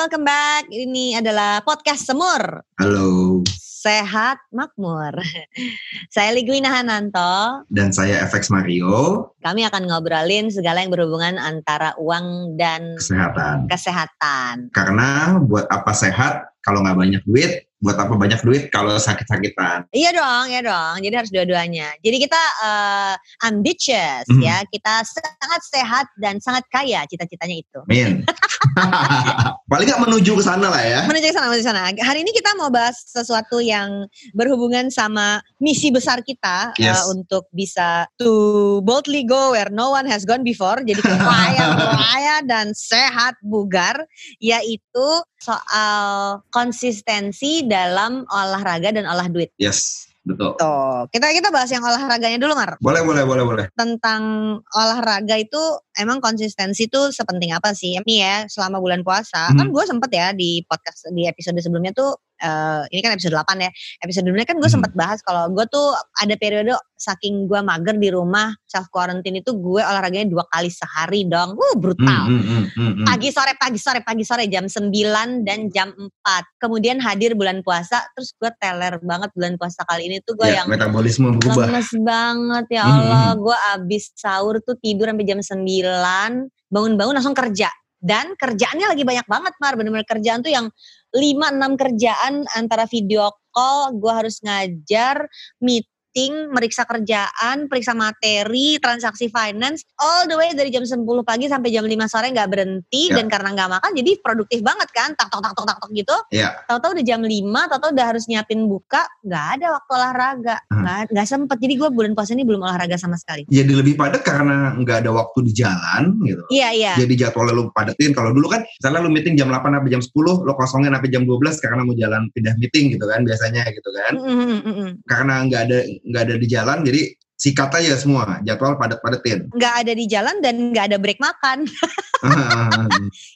Welcome back. Ini adalah podcast Semur. Halo, Sehat makmur. Saya Ligwina Hananto. dan saya FX Mario, Kami akan ngobrolin segala yang berhubungan antara uang dan kesehatan. kesehatan. Karena buat apa sehat kalau nggak banyak duit, buat apa banyak duit kalau sakit-sakitan. Iya dong, ya dong. Jadi harus dua-duanya. Jadi kita eh, ambitious Mhm. ya. Kita sangat sehat dan sangat kaya cita-citanya itu. Min. Paling nggak menuju ke sana lah ya. Menuju ke sana, menuju ke sana. Hari ini kita mau bahas sesuatu yang berhubungan sama misi besar kita eh, Yes. untuk bisa to boldly go where no one has gone before. Jadi kaya, kaya dan sehat, bugar, yaitu soal konsistensi dalam olahraga dan olah duit. Yes, betul. Tuh, kita kita bahas yang olahraganya dulu, Mar. Boleh, boleh, boleh, boleh. Tentang olahraga itu emang konsistensi itu sepenting apa sih? Ini ya, selama bulan puasa, kan Mhm. gue sempet ya di podcast di episode sebelumnya tuh eh, ini kan episode 8 ya. Episode sebelumnya kan gue Mhm. sempet bahas kalau gue tuh ada periode saking gue mager di rumah self quarantine itu gue olahraganya dua kali sehari dong. Hmm, brutal. hmm, hmm, hmm, hmm. Pagi sore pagi sore pagi sore jam 9 dan jam 4. Kemudian hadir bulan puasa terus gue teler banget bulan puasa kali ini tuh gue Ya, yang metabolisme berubah. lemes banget ya Mhm, Allah. mhm. Gue abis sahur tuh tidur sampai jam 9, bangun-bangun langsung kerja. Dan kerjaannya lagi banyak banget Mar, bener-bener kerjaan tuh yang 5-6 kerjaan antara video call, gue harus ngajar, meeting, meriksa kerjaan, periksa materi, transaksi finance, all the way dari jam 10 pagi sampai jam 5 sore nggak berhenti Ya. dan karena nggak makan jadi produktif banget kan, tak tok tak tok tak tok gitu. Ya. Tahu-tahu udah jam 5, tahu-tahu udah harus nyiapin buka, nggak ada waktu olahraga, Hmm. nggak nggak sempet. Jadi gue bulan puasa ini belum olahraga sama sekali. Jadi lebih padat karena nggak ada waktu di jalan gitu. Iya iya. Jadi jadwalnya lu padetin. Kalau dulu kan, misalnya lu meeting jam 8 sampai jam 10, lu kosongin sampai jam 12 karena mau jalan pindah meeting gitu kan biasanya gitu kan. Mm, mm, mm, mm. Karena nggak ada nggak ada di jalan, jadi sikat aja semua jadwal padat-padetin. Nggak ada di jalan dan nggak ada break makan.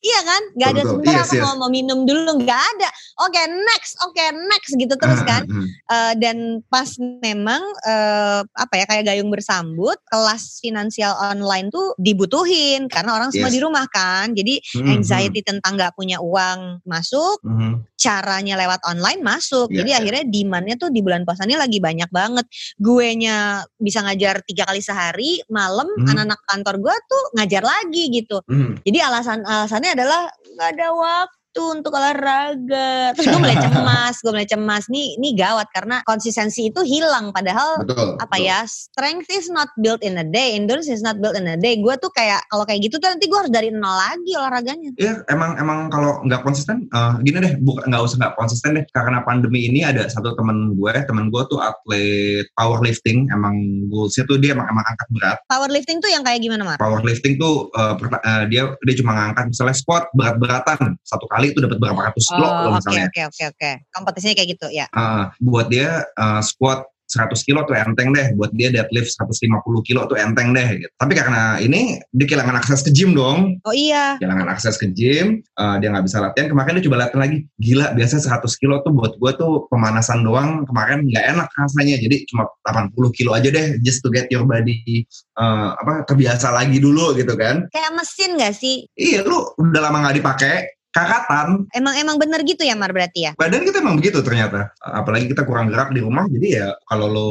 Iya kan? Nggak ada sebentar yes, aku yes. mau, mau minum dulu, nggak ada. Oke next, oke next gitu terus kan. Eh, dan pas memang eh, apa ya kayak gayung bersambut, kelas finansial online tuh dibutuhin karena orang semua Yes. di rumah kan. Jadi Hmm, anxiety tentang nggak punya uang masuk, Mhm. caranya lewat online masuk. Iya, Jadi iya. akhirnya demandnya tuh di bulan puasa ini lagi banyak banget. Gue nya bisa ngajar tiga kali sehari, malam Hmm. anak-anak kantor gue tuh ngajar lagi gitu. Mhm. Jadi alasan alasannya adalah nggak ada waktu untuk olahraga. Terus gue mulai cemas, gue mulai cemas. Nih, nih gawat karena konsistensi itu hilang. Padahal Betul. apa betul. ya strength is not built in a day endurance is not built in a day gue tuh kayak kalau kayak gitu tuh nanti gue harus dari nol lagi olahraganya Iya, emang emang kalau nggak konsisten, eh, gini deh, bukan nggak usah nggak konsisten deh. Karena pandemi ini ada satu temen gue, temen gue tuh atlet powerlifting, emang goalsnya tuh dia emang, emang angkat berat. powerlifting tuh yang kayak gimana Mar? Powerlifting tuh eh, perta- eh, dia dia cuma ngangkat misalnya squat berat-beratan satu kali itu dapat berapa ratus kilo Oh, loh oke misalnya. oke oke oke kompetisinya kayak gitu ya Eh, buat dia eh, squat 100 kilo tuh enteng deh, buat dia deadlift 150 kilo tuh enteng deh. Gitu. Tapi karena ini dia kehilangan akses ke gym dong, oh iya kehilangan akses ke gym, eh, dia nggak bisa latihan. Kemarin dia coba latihan lagi, gila biasa 100 kilo tuh buat gue tuh pemanasan doang. Kemarin nggak enak rasanya, jadi cuma 80 kilo aja deh, just to get your body eh, apa terbiasa lagi dulu gitu kan. kayak mesin gak sih Iya, lu udah lama nggak dipakai, kakatan. emang emang bener gitu ya Mar berarti ya Badan kita emang begitu ternyata. Apalagi kita kurang gerak di rumah, jadi ya kalau lo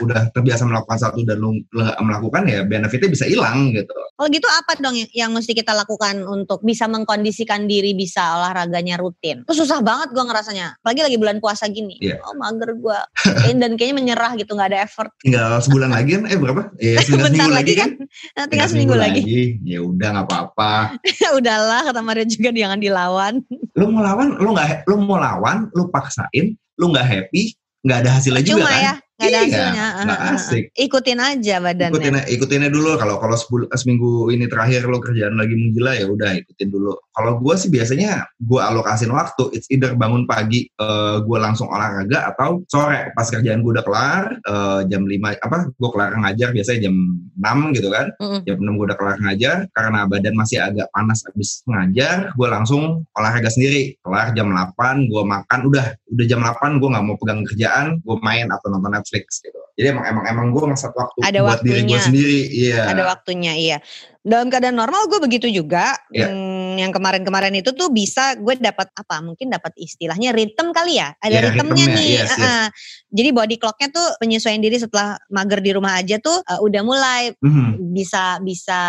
udah terbiasa melakukan satu dan lo melakukan ya benefitnya bisa hilang gitu. kalau gitu apa dong yang, yang mesti kita lakukan untuk bisa mengkondisikan diri bisa olahraganya rutin itu susah banget gue ngerasanya apalagi lagi bulan puasa gini Iya. oh mager gue dan kayaknya menyerah gitu nggak ada effort Tinggal sebulan lagi kan? Eh berapa? Ya tinggal bentar seminggu lagi kan Nah, tinggal seminggu lagi Ya udah nggak apa-apa. udahlah kata Mario juga jangan dilawan Lu mau lawan, lu nggak, lu mau lawan, lu paksain, lu nggak happy, nggak ada hasilnya juga cuma kan? ya Gak ada Iya, hasilnya. ah. asik. Ikutin aja badannya. ikutin ikutinnya dulu kalau kalau seminggu ini terakhir lo kerjaan lagi menggila ya udah ikutin dulu kalau gue sih biasanya gue alokasin waktu it's either bangun pagi eh, gue langsung olahraga atau sore pas kerjaan gue udah kelar eh, jam 5 apa gue kelar ngajar biasanya jam 6 gitu kan Mm-mm. jam 6 gue udah kelar ngajar karena badan masih agak panas habis ngajar gue langsung olahraga sendiri kelar jam 8 gue makan udah udah jam 8 gue nggak mau pegang kerjaan gue main atau nonton Netflix gitu jadi emang emang emang gue ngasat waktu Ada buat diri gue waktunya. sendiri iya Ada waktunya, iya. Dalam keadaan normal gue begitu juga. Iya. Hmm, yang kemarin-kemarin itu tuh bisa gue dapat apa? Mungkin dapat istilahnya ritme kali ya. Ada Iya, ritmenya nih. yes, yes. Heeh. Jadi body clocknya tuh penyesuaian diri setelah mager di rumah aja tuh uh, udah mulai Mhm, bisa bisa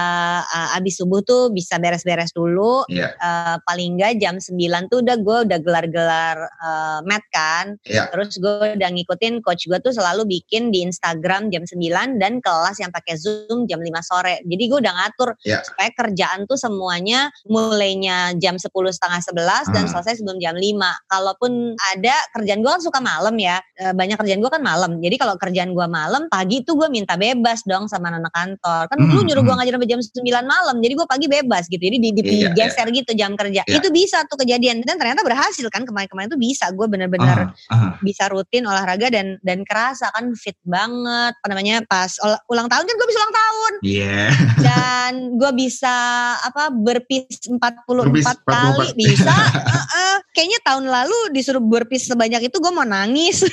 uh, abis subuh tuh bisa beres-beres dulu. Iya. Uh, paling enggak jam 9 tuh udah gue udah gelar-gelar uh, mat kan. Iya. Terus gue udah ngikutin coach gue tuh selalu bikin di Instagram jam 9 dan kelas yang pakai Zoom jam 5 sore. Jadi gue udah ngatur Iya. supaya kerjaan tuh semuanya mulainya jam 10 setengah 11 dan Ah. selesai sebelum jam 5. Kalaupun ada kerjaan gue kan suka malam ya. Eh, Banyak kerjaan gue kan malam. Jadi kalau kerjaan gue malam, pagi tuh gue minta bebas dong sama anak kantor. Kan lu Hmm, nyuruh gue hmm. ngajar sampai jam 9 malam. Jadi gue pagi bebas gitu. Jadi di, di- Iya, digeser gitu jam kerja. Iya. Itu bisa tuh kejadian. Dan ternyata berhasil kan kemarin-kemarin tuh bisa. Gue bener-bener aha, aha. bisa rutin olahraga dan dan kerasa kan fit banget apa namanya pas ulang tahun kan gue bisa ulang tahun Iya. dan gue bisa apa berpis 44 Burpees kali 44. bisa Heeh. kayaknya tahun lalu disuruh berpis sebanyak itu gue mau nangis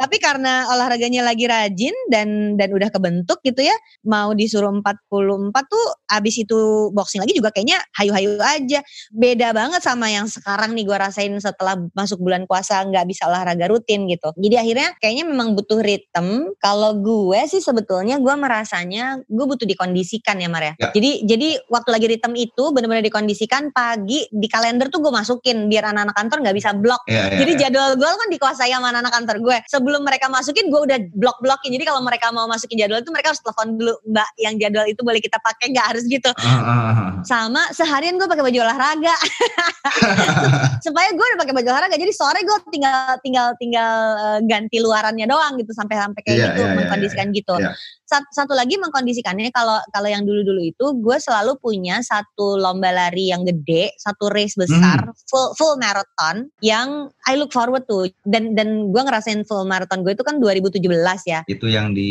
tapi karena olahraganya lagi rajin dan dan udah kebentuk gitu ya mau disuruh 44 tuh abis itu boxing lagi juga kayaknya hayu-hayu aja beda banget sama yang sekarang nih gue rasain setelah masuk bulan puasa nggak bisa olahraga rutin gitu jadi akhirnya kayaknya memang butuh ritme kalau gue sih sebetulnya gue merasanya gue butuh dikondisikan ya Mar ya Ya. jadi jadi waktu lagi ritme itu benar-benar dikondisikan pagi di kalender tuh gue masukin biar anak-anak kantor nggak bisa blok Iya, iya, jadi iya. jadwal gue kan dikuasai sama anak-anak kantor gue. Sebelum mereka masukin gue udah blok-blokin. Jadi kalau mereka mau masukin jadwal itu mereka harus telepon dulu, Mbak, yang jadwal itu boleh kita pakai nggak harus gitu. Ah, ah, ah. Sama seharian gue pakai baju olahraga. Supaya gue udah pakai baju olahraga. Jadi sore gue tinggal tinggal tinggal eh, ganti luarannya doang gitu sampai sampai kayak Iya, gitu iya, iya, mengkondisikan gitu. Iya. Sat- Satu lagi mengkondisikannya kalau kalau yang dulu-dulu itu gue selalu punya satu lomba lari yang gede, satu race besar, Hmm. full full marathon yang I look forward to dan dan gue ngerasain full marathon gue itu kan 2017 ya, Itu yang di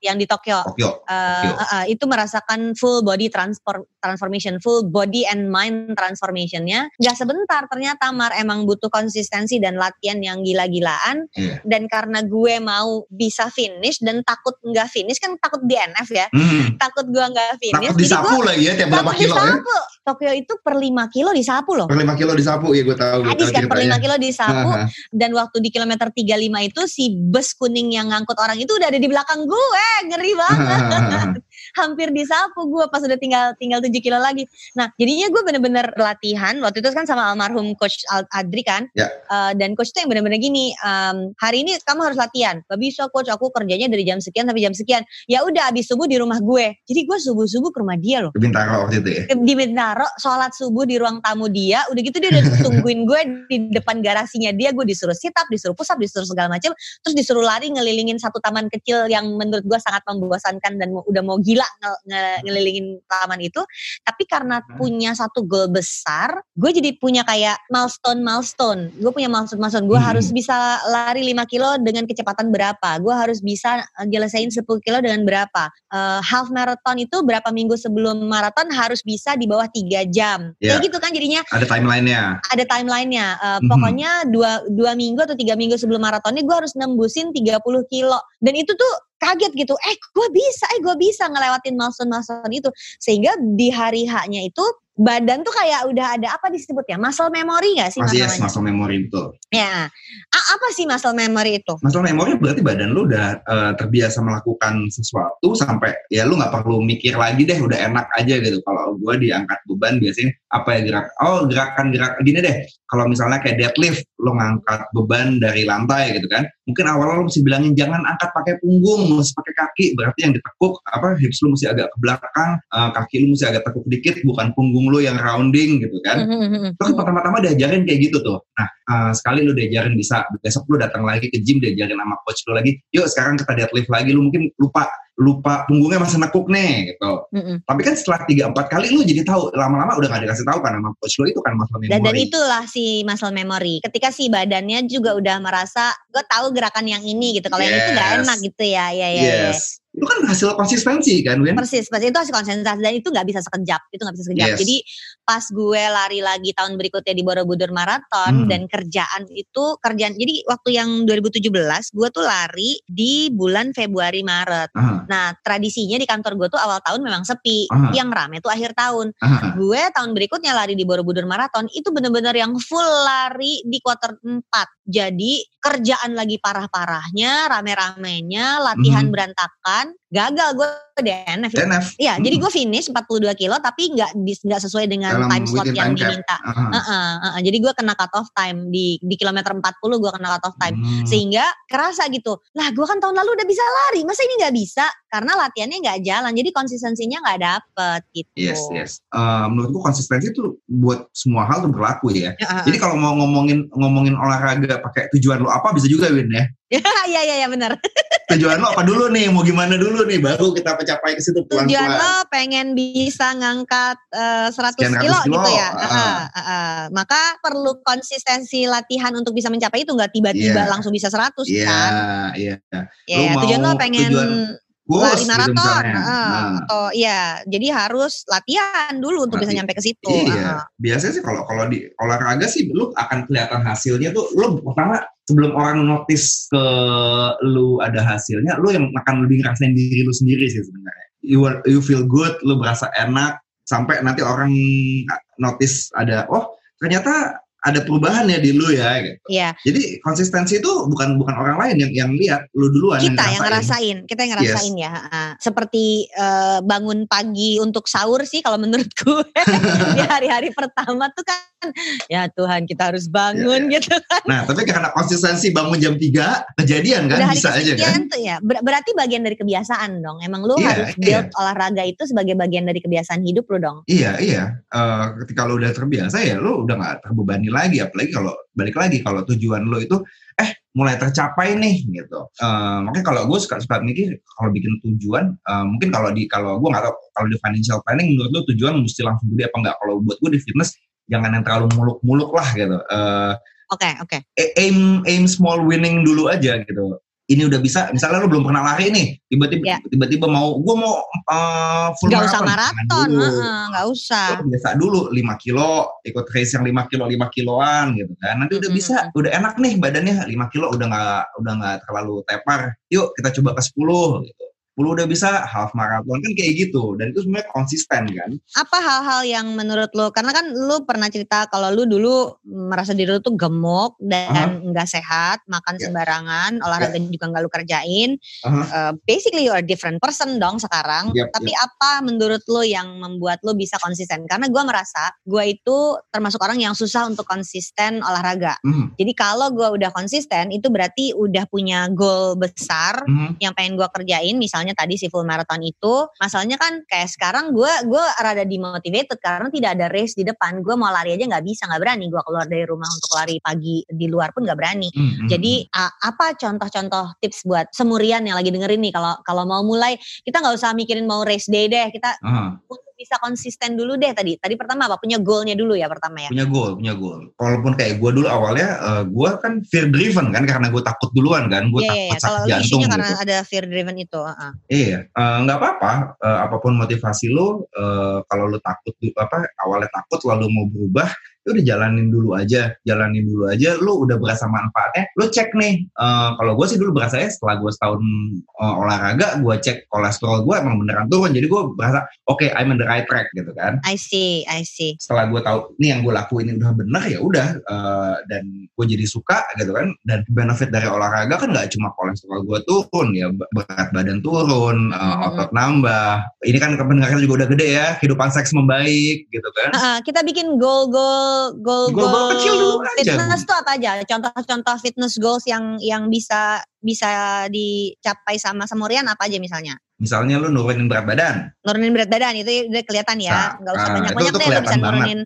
yang di Tokyo. Tokyo. Eh, Tokyo. eh, eh, itu merasakan full body transform transformation, full body and mind transformationnya. Gak sebentar ternyata Mar emang butuh konsistensi dan latihan yang gila-gilaan. Iya. Dan karena gue mau bisa finish dan takut nggak finish kan takut DNF ya, Hmm. takut gue nggak finish. Takut disapu lagi ya tiap berapa kilo ya? Tokyo itu per 5 kilo disapu loh. Per 5 kilo disapu ya gue tahu. gue Hadis tahu kan per 5 ceritanya. kilo disapu dan waktu di kilometer 35 itu si bus kuning yang ngangkut orang itu udah ada di belakang gue. Ngeri banget hampir disapu gue pas udah tinggal tinggal 7 kilo lagi. Nah jadinya gue bener-bener latihan waktu itu kan sama almarhum coach Adri kan? Ya. Eh, dan coach tuh yang bener-bener gini em, hari ini kamu harus latihan. Gak bisa coach. Aku kerjanya dari jam sekian sampai jam sekian. Ya udah abis subuh di rumah gue. Jadi gue subuh-subuh ke rumah dia loh. Di Bintaro waktu itu ya. di Bintaro sholat subuh di ruang tamu dia udah gitu dia udah tungguin gue di depan garasinya dia. Gue disuruh sit up disuruh push up disuruh segala macam terus disuruh lari ngelilingin satu taman kecil yang menurut gue sangat membosankan dan udah mau gila nge- nge- ngelilingin taman itu tapi karena Hmm. punya satu goal besar gue jadi punya kayak milestone milestone gue punya milestone milestone gue Hmm. harus bisa lari 5 kilo dengan kecepatan berapa gue harus bisa eh, nyelesain 10 kilo dengan berapa Eh, half marathon itu berapa minggu sebelum maraton harus bisa di bawah tiga jam. Ya. Kayak gitu kan jadinya Ada timelinenya. ada timelinenya. Eh, Mhm. Pokoknya dua, dua minggu atau tiga minggu sebelum maratonnya gue harus nembusin 30 kilo. Dan itu tuh kaget gitu, eh gue bisa, eh gue bisa ngelewatin milestone-milestone itu. Sehingga di hari H-nya itu badan tuh kayak udah ada apa disebutnya? Muscle memory gak sih Masih yes, muscle memory betul. Ya. A- apa sih muscle memory itu? Muscle memory berarti badan lu udah eh, terbiasa melakukan sesuatu sampai ya lu nggak perlu mikir lagi deh, udah enak aja gitu. Kalau gua diangkat beban biasanya apa ya gerak? Oh gerakan gerak gini deh. Kalau misalnya kayak deadlift, lu ngangkat beban dari lantai gitu kan. Mungkin awal-awal lu mesti bilangin jangan angkat pakai punggung, mesti pakai kaki. Berarti yang ditekuk apa hips lu mesti agak ke belakang, eh, kaki lu mesti agak tekuk dikit, bukan punggung lu yang rounding gitu kan. Mhm, mhm, Lo kan pertama-tama diajarin kayak gitu tuh. Nah, eh, sekali lu diajarin bisa bisa besok lu datang lagi ke gym diajarin sama coach lu lagi yuk sekarang kita deadlift lagi lu mungkin lupa lupa punggungnya masih nekuk nih gitu. Mm-mm. Tapi kan setelah tiga empat kali lu jadi tahu lama-lama udah gak dikasih tahu kan sama coach lu itu kan muscle memory. Dan, dan itulah si muscle memory. Ketika si badannya juga udah merasa gue tahu gerakan yang ini gitu. Kalau yes. yang itu gak enak gitu ya. Ya ya. Yes. Itu kan hasil konsistensi kan Win? Persis, persis itu hasil konsistensi dan itu nggak bisa sekejap, itu nggak bisa sekejap. Yes. Jadi pas gue lari lagi tahun berikutnya di Borobudur Marathon hmm. dan kerjaan itu kerjaan, jadi waktu yang 2017 gue tuh lari di bulan Februari Maret. Aha. Nah tradisinya di kantor gue tuh awal tahun memang sepi, Aha. yang rame tuh akhir tahun. Aha. Gue tahun berikutnya lari di Borobudur Marathon itu bener-bener yang full lari di kuarter 4. Jadi kerjaan lagi parah-parahnya, rame-ramenya, latihan hmm. berantakan, gagal gue DNF. DNF. Iya, hmm. jadi gue finish 42 kilo tapi nggak nggak sesuai dengan Dalam time slot yang time diminta. Uh -huh. Uh -uh, uh -uh. Jadi gue kena cut off time di di kilometer 40 gue kena cut off time. Hmm. Sehingga kerasa gitu. Lah gue kan tahun lalu udah bisa lari, masa ini nggak bisa? Karena latihannya nggak jalan. Jadi konsistensinya nggak dapet gitu. Yes, yes. Uh, menurut gue konsistensi itu buat semua hal tuh berlaku ya. Uh -huh. Jadi kalau mau ngomongin ngomongin olahraga pakai tujuan lo apa bisa juga Win ya. Iya iya iya benar. Tujuan lo apa dulu nih? Mau gimana dulu nih? Baru kita mencapai ke situ pelan-pelan. Tujuan lo pengen bisa ngangkat uh, 100 kilo, kilo gitu ya. Uh, uh, uh, uh. Maka perlu konsistensi latihan untuk bisa mencapai itu nggak tiba-tiba yeah. langsung bisa 100 yeah, kan? Iya, iya. Ya, tujuan lo pengen tujuan, lari gitu maraton gitu nah. atau iya jadi harus latihan dulu untuk Lati. bisa nyampe ke situ iya uh. biasanya sih kalau kalau di olahraga sih lu akan kelihatan hasilnya tuh lu pertama sebelum orang notice ke lu ada hasilnya lu yang akan lebih ngerasain diri lu sendiri sih sebenarnya. You you feel good lu berasa enak sampai nanti orang notice ada oh ternyata ada perubahan ya di lu ya gitu. Iya. Jadi konsistensi itu bukan bukan orang lain yang yang lihat lu duluan kita yang ngerasain. Kita yang ngerasain yes. ya. Seperti uh, bangun pagi untuk sahur sih kalau menurut gue di hari-hari pertama tuh kan ya Tuhan kita harus bangun ya, ya. gitu kan. Nah, tapi karena konsistensi bangun jam 3 kejadian kan Udah bisa aja kan. Tuh ya. Ber berarti bagian dari kebiasaan dong. Emang lu iya, harus build iya. olahraga itu sebagai bagian dari kebiasaan hidup lu dong. Iya, iya. Uh, ketika lu udah terbiasa ya lu udah gak terbebani lagi apalagi kalau balik lagi kalau tujuan lo itu eh mulai tercapai nih gitu uh, makanya kalau gue suka suka mikir kalau bikin tujuan uh, mungkin kalau di kalau gue nggak tahu kalau di financial planning menurut lo tujuan mesti langsung gede apa enggak kalau buat gue di fitness jangan yang terlalu muluk-muluk lah gitu uh, Oke, okay, oke. Okay. Aim aim small winning dulu aja gitu ini udah bisa misalnya lu belum pernah lari nih tiba-tiba yeah. tiba-tiba mau gue mau uh, full gak usah maraton. nggak usah. Lu biasa dulu 5 kilo ikut race yang 5 kilo 5 kiloan gitu kan. Nanti udah mm -hmm. bisa udah enak nih badannya 5 kilo udah nggak udah nggak terlalu tepar. Yuk kita coba ke 10 gitu udah bisa half marathon kan kayak gitu dan itu sebenarnya konsisten kan apa hal-hal yang menurut lu karena kan lu pernah cerita kalau lu dulu merasa diri lu tuh gemuk dan nggak uh -huh. sehat makan yeah. sembarangan olahraga yeah. juga nggak lu kerjain uh -huh. uh, basically you are different person dong sekarang yep, tapi yep. apa menurut lu yang membuat lu bisa konsisten karena gue merasa gue itu termasuk orang yang susah untuk konsisten olahraga mm. jadi kalau gue udah konsisten itu berarti udah punya goal besar mm. yang pengen gue kerjain misalnya misalnya tadi si full marathon itu masalahnya kan kayak sekarang gue gue rada dimotivated karena tidak ada race di depan. Gue mau lari aja nggak bisa nggak berani. Gue keluar dari rumah untuk lari pagi di luar pun nggak berani. Mm -hmm. jadi uh, apa contoh-contoh tips buat semurian yang lagi dengerin nih? Kalau kalau mau mulai kita nggak usah mikirin mau race day deh. Kita uh -huh bisa konsisten dulu deh tadi. Tadi pertama apa? Punya goalnya dulu ya pertama ya? Punya goal, punya goal. Walaupun kayak gue dulu awalnya, uh, eh, gue kan fear driven kan karena gue takut duluan kan. Gue yeah, takut yeah, sakit jantung gitu. karena ada fear driven itu. Uh. Iya, uh, nggak apa-apa. Uh, apa pun motivasi lo, uh, kalau lo takut apa awalnya takut lalu mau berubah, ya udah jalanin dulu aja jalanin dulu aja. Lu udah berasa manfaatnya lu cek nih. Uh, kalau gue sih dulu berasa ya setelah gue setahun uh, olahraga gue cek kolesterol gue emang beneran turun. Jadi gue berasa oke okay, I'm in the right track gitu kan. I see I see. Setelah gue tahu nih yang gue lakuin ini udah bener ya udah uh, dan gue jadi suka gitu kan. Dan benefit dari olahraga kan nggak cuma kolesterol gue turun ya berat badan turun uh, otot nambah. Ini kan kependengaran juga udah gede ya kehidupan seks membaik gitu kan. Uh, kita bikin goal goal goal goal, goal kecil dulu fitness tuh apa aja? Contoh-contoh fitness goals yang yang bisa bisa dicapai sama Semurian apa aja misalnya? misalnya lu nurunin berat badan. Nurunin berat badan itu udah kelihatan ya. Nah, Nggak usah ah, banyak-banyak itu deh. Bisa banget. nurunin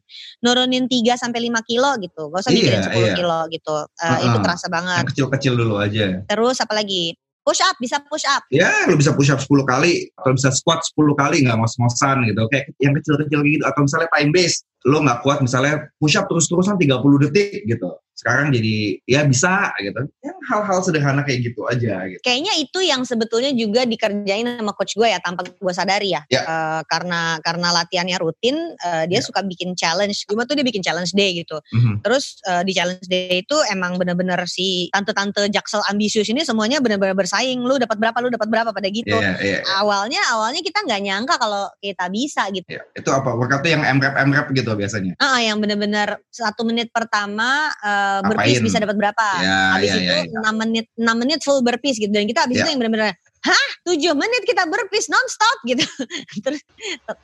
nurunin 3 sampai 5 kilo gitu. Gak usah Iya, mikirin 10 iya. kilo gitu. Eh, Heeh. Itu terasa banget. Kecil-kecil dulu aja. Terus apa lagi? Push up, bisa push up. Ya, lu bisa push up 10 kali atau bisa squat 10 kali nggak ngos-ngosan gitu. Kayak yang kecil-kecil gitu atau misalnya time base. Lu nggak kuat misalnya push up terus-terusan 30 detik gitu. Sekarang jadi ya bisa gitu. Yang hal-hal sederhana kayak gitu aja gitu. Kayaknya itu yang sebetulnya juga dikerjain sama coach gue ya tanpa gue sadari ya. Ya. Eh, karena karena latihannya rutin, eh, dia Ya. suka bikin challenge. Cuma tuh dia bikin challenge day gitu. Mhm. Terus eh, di challenge day itu emang bener-bener si tante-tante jaksel ambisius ini semuanya bener-bener bersaing. Lu dapat berapa, lu dapat berapa pada gitu. Iya, iya. Awalnya awalnya kita nggak nyangka kalau kita bisa gitu. iya. Itu apa? Workoutnya yang MRAP-MRAP gitu biasanya. Ah, yang bener-bener satu menit pertama uh, berpis Apain? bisa dapat berapa. Ya, Habis ya, itu ya, ya. 6 menit 6 menit full berpis gitu dan kita habis Ya. itu yang bener-bener hah 7 menit kita berpis nonstop gitu. Terus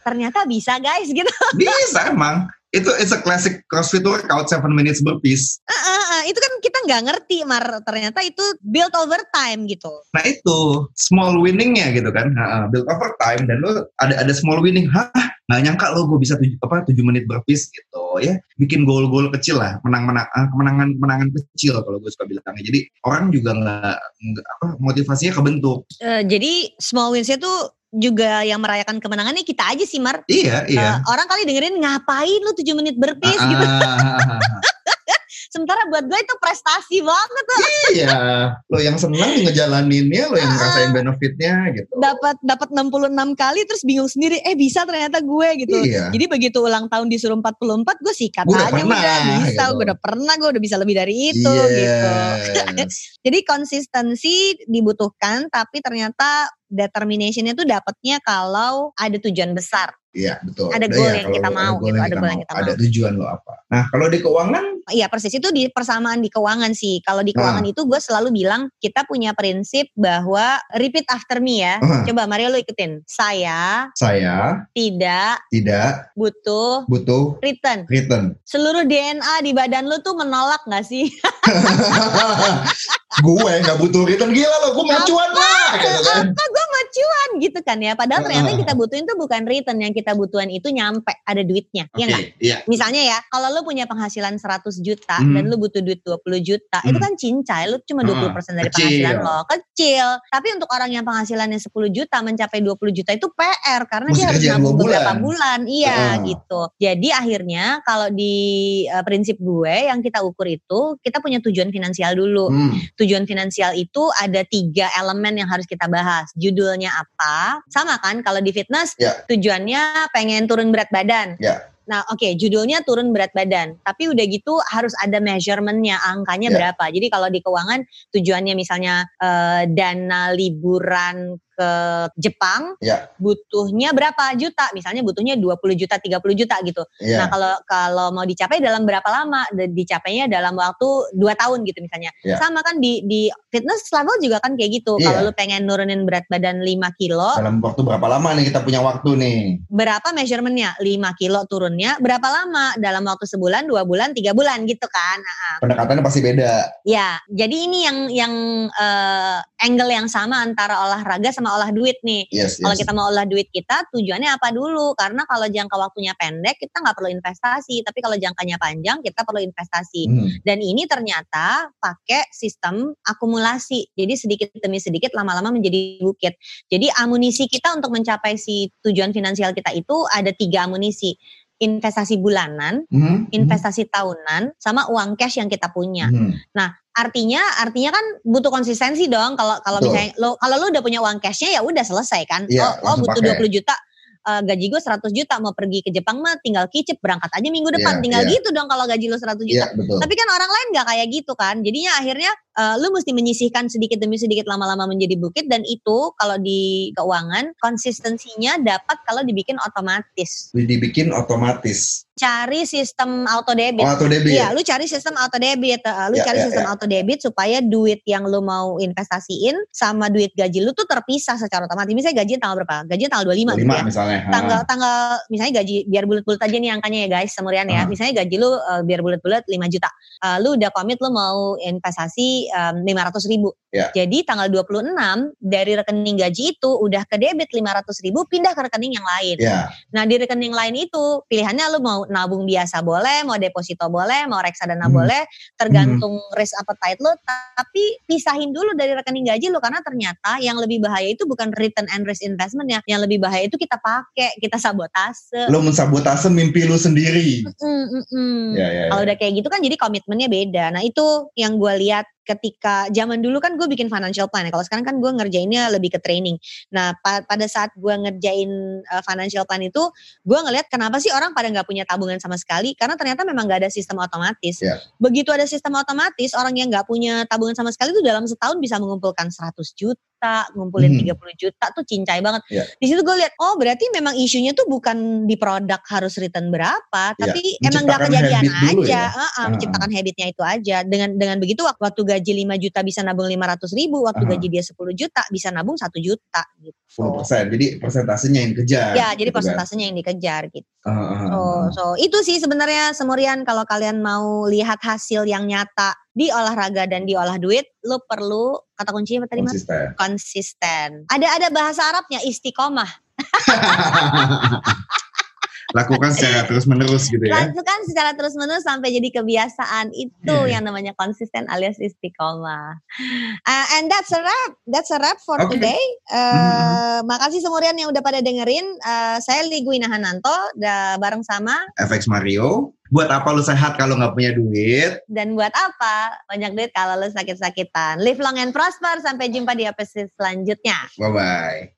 ternyata bisa guys gitu. Bisa emang. Itu it's a classic CrossFit workout 7 minutes burpees. Ah, ah, ah, itu kan kita nggak ngerti mar ternyata itu build over time gitu. Nah itu small winningnya gitu kan, Ha, build over time dan lo ada ada small winning, hah nggak nyangka lo gue bisa tujuh, apa tujuh menit berpis gitu ya, bikin gol-gol kecil lah, menang menang kemenangan kemenangan kecil kalau gue suka bilangnya. Jadi orang juga nggak apa motivasinya kebentuk. Eh, jadi small wins tuh juga yang merayakan kemenangannya kita aja sih Mar. Iya Eh, iya. orang kali dengerin ngapain lu 7 menit berpis Ah, gitu. ah, Sementara buat gue itu prestasi banget tuh. iya, lo yang senang ngejalaninnya, lo yang Ah. ngerasain benefitnya gitu. dapat dapat 66 kali terus bingung sendiri eh bisa ternyata gue gitu Iya. jadi begitu ulang tahun disuruh 44 gue sikat Gua aja pernah, udah bisa gitu. gue udah pernah gue udah bisa lebih dari itu gitu Yes. jadi konsistensi dibutuhkan tapi ternyata determinationnya tuh dapatnya kalau ada tujuan besar Iya betul. Ada Udah goal ya, yang kita ada mau goal gitu, yang ada kita goal yang mau. kita Ada mau. tujuan lo apa? Nah kalau di keuangan Iya persis itu di persamaan di keuangan sih kalau di keuangan Nah. itu gue selalu bilang kita punya prinsip bahwa repeat after me ya Ah. coba Mario lo ikutin saya saya tidak tidak butuh butuh return return. seluruh DNA di badan lu tuh menolak gak sih? gue nggak butuh return gila lo, gue mau cuan lah. Gitu kan. Apa gue mau cuan gitu kan ya? Padahal ternyata yang kita butuhin tuh bukan return, yang kita butuhan itu nyampe ada duitnya, ya Oke, nggak? iya. Misalnya ya, kalau lu punya penghasilan 100 juta Hmm. dan lu butuh duit 20 juta, itu Hmm. kan cincai, lu cuma Ah, 20% dari kecil. penghasilan lo, kecil. Tapi untuk orang yang penghasilannya 10 juta mencapai 20 juta itu PR karena Mesti dia harus nabung dua beberapa bulan. iya Ah. gitu. Jadi akhirnya kalau di eh, prinsip gue yang kita ukur itu kita punya tujuan finansial dulu Hmm. tujuan finansial itu ada tiga elemen yang harus kita bahas. Judulnya apa? Sama kan kalau di fitness Ya. tujuannya pengen turun berat badan. Ya. Nah oke judulnya turun berat badan. Tapi udah gitu harus ada measurementnya angkanya Ya. berapa. Jadi kalau di keuangan tujuannya misalnya eh, dana liburan ke Jepang Ya. butuhnya berapa juta misalnya butuhnya 20 juta 30 juta gitu Iya. Nah kalau kalau mau dicapai dalam berapa lama? Dicapainya dalam waktu 2 tahun gitu misalnya. Ya. Sama kan di di fitness level juga kan kayak gitu. Iya. Kalau lu pengen nurunin berat badan 5 kilo, Dalam waktu berapa lama nih kita punya waktu nih? berapa measurementnya? 5 kilo turunnya berapa lama? Dalam waktu sebulan, dua bulan, tiga bulan gitu kan? Nah, Pendekatannya pasti beda. ya, jadi ini yang yang eh, angle yang sama antara olahraga sama olah duit nih. Yes, yes. Kalau kita mau olah duit kita, tujuannya apa dulu? Karena kalau jangka waktunya pendek, kita nggak perlu investasi. Tapi kalau jangkanya panjang, kita perlu investasi. Hmm. Dan ini ternyata pakai sistem akumulasi. Jadi sedikit demi sedikit lama-lama menjadi bukit. Jadi amunisi kita untuk mencapai si tujuan finansial kita itu ada tiga amunisi. Investasi bulanan, Hmm. investasi tahunan, sama uang cash yang kita punya. Hmm. Artinya, artinya kan butuh konsistensi dong. Kalau kalau misalnya lo kalau lo udah punya uang cashnya ya udah selesai kan. Iya, oh, oh langsung butuh pakai. 20 juta. eh, gaji gue 100 juta mau pergi ke Jepang mah tinggal kicip berangkat aja minggu depan Iya, tinggal iya. gitu dong kalau gaji lo 100 juta. Iya, betul. Tapi kan orang lain nggak kayak gitu kan. Jadinya akhirnya eh, lu mesti menyisihkan sedikit demi sedikit lama-lama menjadi bukit dan itu kalau di keuangan konsistensinya dapat kalau dibikin otomatis. Dibikin otomatis. Cari sistem auto debit. Oh, auto debit. Iya, lu cari sistem auto debit. Uh, lu Ya, cari ya, sistem ya. auto debit supaya duit yang lu mau investasiin sama duit gaji lu tuh terpisah secara otomatis. Misalnya gaji tanggal berapa? Gaji tanggal 25 gitu 25 ya. misalnya. Tanggal Ah. tanggal misalnya gaji biar bulat-bulat aja nih angkanya ya guys, semurian ya. Ah. Misalnya gaji lu uh, biar bulat-bulat 5 juta. Uh, lu udah komit lu mau investasi um, 500 ribu. Ya. Jadi tanggal 26 dari rekening gaji itu udah ke debit 500 ribu pindah ke rekening yang lain. Ya, Nah di rekening lain itu pilihannya lu mau nabung biasa boleh, mau deposito boleh, mau reksadana Hmm. boleh, tergantung risk appetite lu. Tapi pisahin dulu dari rekening gaji lu karena ternyata yang lebih bahaya itu bukan return and risk investment ya, yang lebih bahaya itu kita pakai, kita sabotase. lo mensabotase mimpi lu sendiri. Mm, mm, mm. Ya, ya, Kalau ya. udah kayak gitu kan jadi komitmennya beda. Nah itu yang gue lihat ketika zaman dulu kan gue bikin financial plan ya. Kalau sekarang kan gue ngerjainnya lebih ke training. Nah pa- pada saat gue ngerjain uh, financial plan itu, gue ngelihat kenapa sih orang pada nggak punya tabungan sama sekali? Karena ternyata memang nggak ada sistem otomatis. Ya. Begitu ada sistem otomatis, orang yang nggak punya tabungan sama sekali itu dalam setahun bisa mengumpulkan 100 juta, ngumpulin Hmm. 30 juta tuh cincai banget. Ya. Di situ gue lihat, oh berarti memang isunya tuh bukan di produk harus return berapa, Ya, tapi emang nggak menciptakan kejadian aja. ya. Heeh, Ah. menciptakan habitnya itu aja. Dengan dengan begitu waktu, waktu gaji 5 juta bisa nabung 500 ribu, waktu Ah. gaji dia 10 juta bisa nabung 1 juta gitu. 10%. Jadi persentasenya yang dikejar. Ya, jadi gitu kan. persentasenya yang dikejar gitu. Ah, ah, So, so itu sih sebenarnya semurian kalau kalian mau lihat hasil yang nyata di olahraga dan di olah duit, lu perlu kata kuncinya apa tadi mas? Konsisten. Konsisten. Ada ada bahasa Arabnya istiqomah. Lakukan secara terus menerus gitu ya. Lakukan secara terus menerus sampai jadi kebiasaan itu Iya. yang namanya konsisten alias istiqomah. Uh, and that's a wrap. That's a wrap for Oke. today. Uh, Makasih semurian yang udah pada dengerin. Uh, saya Liguina Hananto da, bareng sama FX Mario. Buat apa lu sehat kalau nggak punya duit? dan buat apa banyak duit kalau lu sakit-sakitan. Live long and prosper. Sampai jumpa di episode selanjutnya. Bye bye.